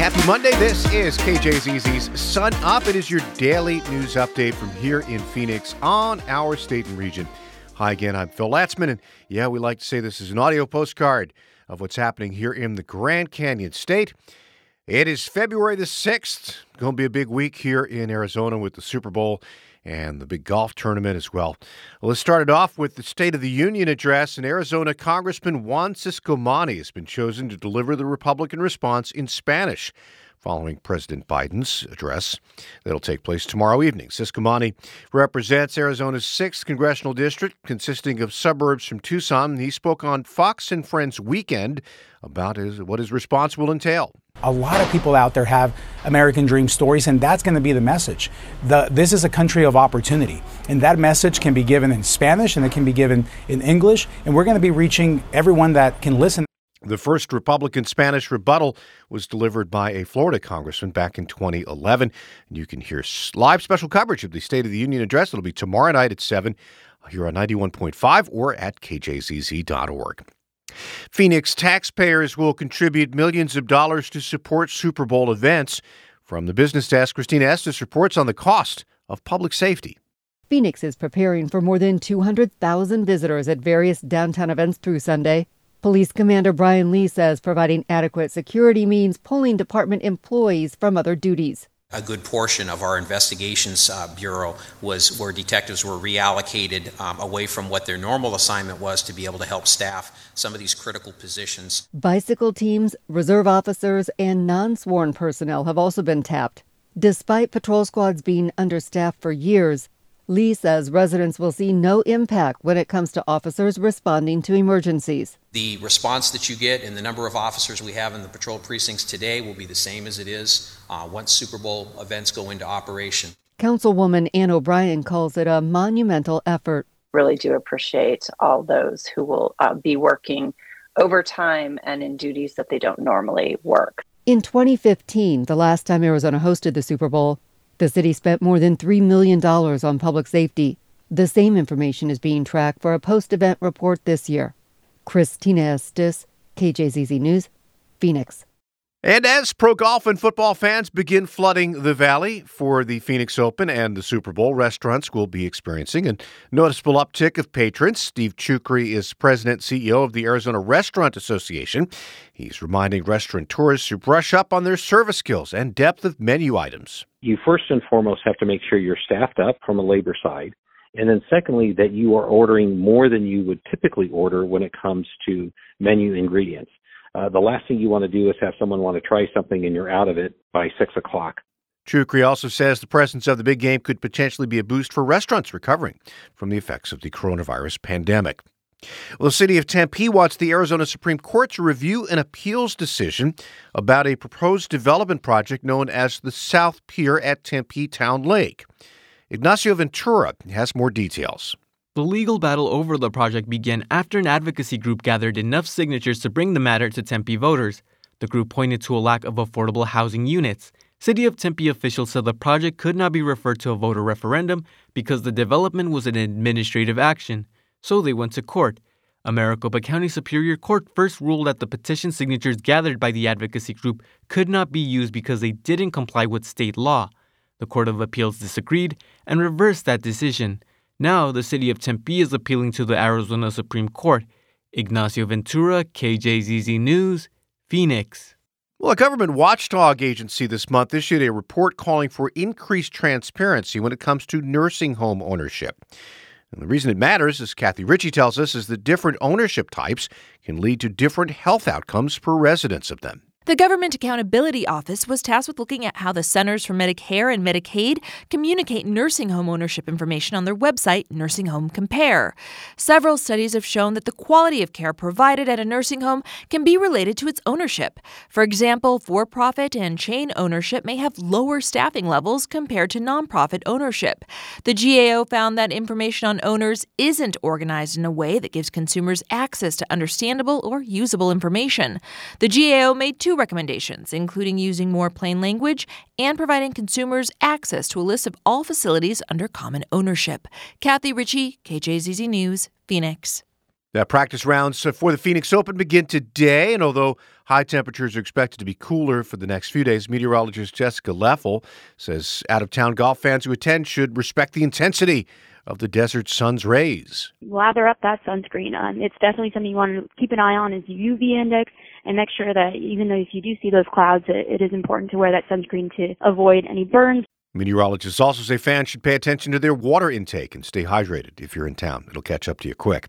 happy Monday. This is KJZZ's Sun Up. It is your daily news update from here in Phoenix on our state and region. Hi again, I'm Phil Latzman, and yeah, we like to say this is an audio postcard of what's happening here in the Grand Canyon State. It is February the 6th. Going to be a big week here in Arizona with the Super Bowl and the big golf tournament as well. well. Let's start it off with the State of the Union address. And Arizona Congressman Juan Ciscomani has been chosen to deliver the Republican response in Spanish following President Biden's address that'll take place tomorrow evening. Ciscomani represents Arizona's 6th congressional district, consisting of suburbs from Tucson. He spoke on Fox and Friends Weekend about his, what his response will entail. A lot of people out there have American dream stories, and that's going to be the message. The, this is a country of opportunity, and that message can be given in Spanish and it can be given in English, and we're going to be reaching everyone that can listen. The first Republican Spanish rebuttal was delivered by a Florida congressman back in 2011. And you can hear live special coverage of the State of the Union address. It'll be tomorrow night at 7 here on 91.5 or at kjzz.org. Phoenix taxpayers will contribute millions of dollars to support Super Bowl events. From the business desk, Christina Estes reports on the cost of public safety. Phoenix is preparing for more than 200,000 visitors at various downtown events through Sunday. Police Commander Brian Lee says providing adequate security means pulling department employees from other duties. A good portion of our investigations uh, bureau was where detectives were reallocated um, away from what their normal assignment was to be able to help staff some of these critical positions. Bicycle teams, reserve officers, and non sworn personnel have also been tapped. Despite patrol squads being understaffed for years, Lee says residents will see no impact when it comes to officers responding to emergencies. The response that you get and the number of officers we have in the patrol precincts today will be the same as it is uh, once Super Bowl events go into operation. Councilwoman Ann O'Brien calls it a monumental effort. Really do appreciate all those who will uh, be working overtime and in duties that they don't normally work. In 2015, the last time Arizona hosted the Super Bowl, the city spent more than $3 million on public safety. The same information is being tracked for a post event report this year. Christina Estes, KJZZ News, Phoenix. And as pro golf and football fans begin flooding the valley for the Phoenix Open and the Super Bowl, restaurants will be experiencing a noticeable uptick of patrons. Steve Chucri is president CEO of the Arizona Restaurant Association. He's reminding restaurateurs to brush up on their service skills and depth of menu items. You first and foremost have to make sure you're staffed up from a labor side. And then secondly, that you are ordering more than you would typically order when it comes to menu ingredients. Uh, the last thing you want to do is have someone want to try something and you're out of it by six o'clock. Chucri also says the presence of the big game could potentially be a boost for restaurants recovering from the effects of the coronavirus pandemic. Well, the city of Tempe wants the Arizona Supreme Court to review an appeals decision about a proposed development project known as the South Pier at Tempe Town Lake. Ignacio Ventura has more details. The legal battle over the project began after an advocacy group gathered enough signatures to bring the matter to Tempe voters. The group pointed to a lack of affordable housing units. City of Tempe officials said the project could not be referred to a voter referendum because the development was an administrative action, so they went to court. A Maricopa County Superior Court first ruled that the petition signatures gathered by the advocacy group could not be used because they didn't comply with state law. The Court of Appeals disagreed and reversed that decision. Now, the city of Tempe is appealing to the Arizona Supreme Court. Ignacio Ventura, KJZZ News, Phoenix. Well, a government watchdog agency this month issued a report calling for increased transparency when it comes to nursing home ownership. And the reason it matters, as Kathy Ritchie tells us, is that different ownership types can lead to different health outcomes for residents of them. The Government Accountability Office was tasked with looking at how the Centers for Medicare and Medicaid communicate nursing home ownership information on their website, Nursing Home Compare. Several studies have shown that the quality of care provided at a nursing home can be related to its ownership. For example, for profit and chain ownership may have lower staffing levels compared to nonprofit ownership. The GAO found that information on owners isn't organized in a way that gives consumers access to understandable or usable information. The GAO made two recommendations, including using more plain language and providing consumers access to a list of all facilities under common ownership. Kathy Ritchie, KJZZ News, Phoenix. Now, practice rounds for the Phoenix Open begin today, and although high temperatures are expected to be cooler for the next few days, meteorologist Jessica Leffel says out of town golf fans who attend should respect the intensity of the desert sun's rays. Lather up that sunscreen. Um, it's definitely something you want to keep an eye on is UV index and make sure that even though if you do see those clouds, it, it is important to wear that sunscreen to avoid any burns. Meteorologists also say fans should pay attention to their water intake and stay hydrated if you're in town. It'll catch up to you quick.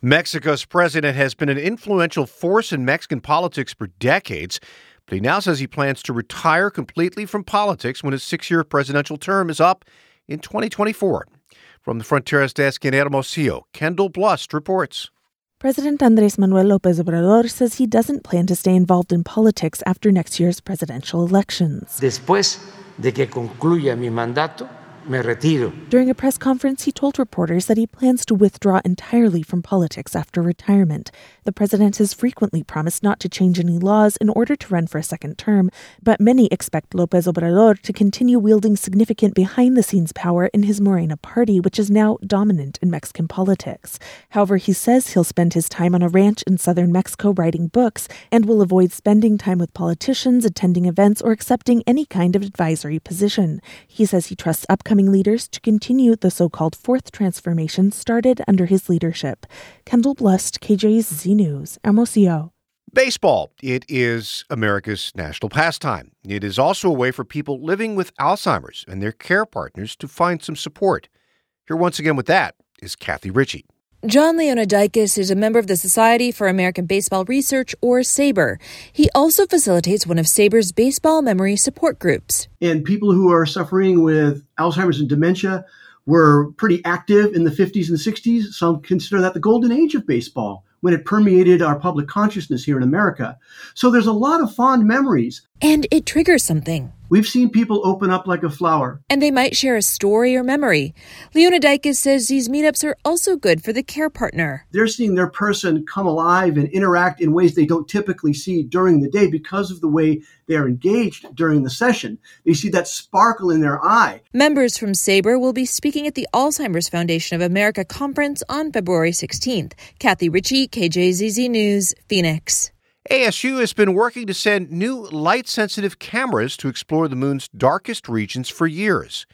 Mexico's president has been an influential force in Mexican politics for decades, but he now says he plans to retire completely from politics when his six year presidential term is up in 2024. From the Fronteras desk in Hermosillo, Kendall Blust reports. President Andres Manuel Lopez Obrador says he doesn't plan to stay involved in politics after next year's presidential elections. Después de que concluya mi mandato, me retiro. During a press conference, he told reporters that he plans to withdraw entirely from politics after retirement. The president has frequently promised not to change any laws in order to run for a second term, but many expect Lopez Obrador to continue wielding significant behind the scenes power in his Morena party, which is now dominant in Mexican politics. However, he says he'll spend his time on a ranch in southern Mexico writing books and will avoid spending time with politicians, attending events, or accepting any kind of advisory position. He says he trusts upcoming upcoming leaders to continue the so called fourth transformation started under his leadership. Kendall Blust, KJZZ News, Hermosillo. Baseball. It is America's national pastime. It is also a way for people living with Alzheimer's and their care partners to find some support. Here once again with that is Kathy Ritchie. John Leonidakis is a member of the Society for American Baseball Research, or SABR. He also facilitates one of SABR's baseball memory support groups. And people who are suffering with Alzheimer's and dementia were pretty active in the 50s and 60s. Some consider that the golden age of baseball when it permeated our public consciousness here in America. So there's a lot of fond memories. And it triggers something. We've seen people open up like a flower. And they might share a story or memory. Leona Leonidakis says these meetups are also good for the care partner. They're seeing their person come alive and interact in ways they don't typically see during the day because of the way they're engaged during the session. They see that sparkle in their eye. Members from SABR will be speaking at the Alzheimer's Foundation of America conference on February 16th. Kathy Ritchie, KJZZ News, Phoenix. ASU has been working to send new light sensitive cameras to explore the moon's darkest regions for years.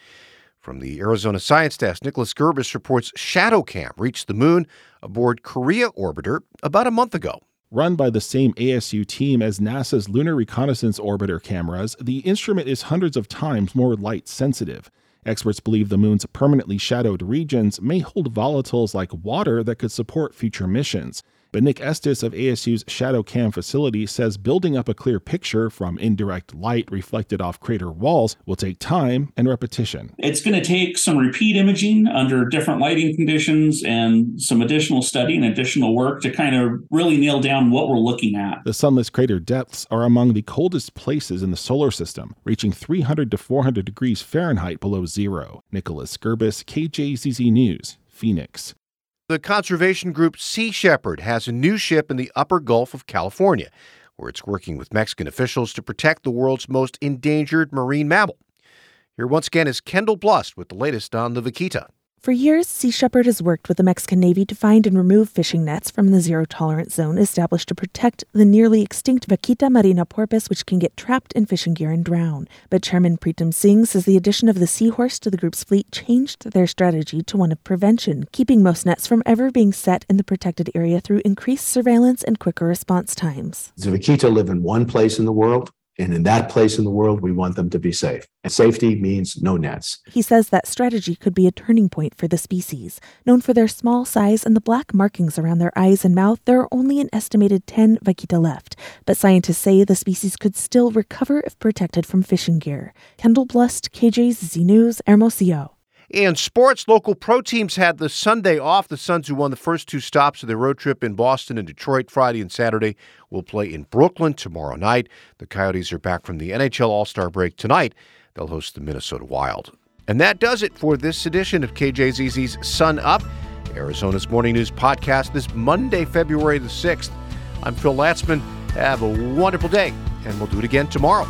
From the Arizona Science Desk, Nicholas Gerbis reports ShadowCam reached the moon aboard Korea Orbiter about a month ago. Run by the same ASU team as NASA's Lunar Reconnaissance Orbiter cameras, the instrument is hundreds of times more light sensitive. Experts believe the moon's permanently shadowed regions may hold volatiles like water that could support future missions. But Nick Estes of ASU's Shadow Cam facility says building up a clear picture from indirect light reflected off crater walls will take time and repetition. It's going to take some repeat imaging under different lighting conditions and some additional study and additional work to kind of really nail down what we're looking at. The sunless crater depths are among the coldest places in the solar system, reaching 300 to 400 degrees Fahrenheit below zero. Nicholas Gerbis, KJZZ News, Phoenix. The conservation group Sea Shepherd has a new ship in the upper Gulf of California, where it's working with Mexican officials to protect the world's most endangered marine mammal. Here once again is Kendall Blust with the latest on the Vaquita. For years, Sea Shepherd has worked with the Mexican Navy to find and remove fishing nets from the zero tolerance zone established to protect the nearly extinct Vaquita marina porpoise, which can get trapped in fishing gear and drown. But Chairman Pritam Singh says the addition of the Seahorse to the group's fleet changed their strategy to one of prevention, keeping most nets from ever being set in the protected area through increased surveillance and quicker response times. The Vaquita live in one place in the world. And in that place in the world, we want them to be safe. And safety means no nets. He says that strategy could be a turning point for the species. Known for their small size and the black markings around their eyes and mouth, there are only an estimated 10 vaquita left. But scientists say the species could still recover if protected from fishing gear. Kendall Blust, KJZZ News, Hermosillo. In sports, local pro teams had the Sunday off. The Suns, who won the first two stops of their road trip in Boston and Detroit Friday and Saturday, will play in Brooklyn tomorrow night. The Coyotes are back from the NHL All Star break tonight. They'll host the Minnesota Wild. And that does it for this edition of KJZZ's Sun Up, Arizona's Morning News podcast, this Monday, February the 6th. I'm Phil Latzman. Have a wonderful day, and we'll do it again tomorrow.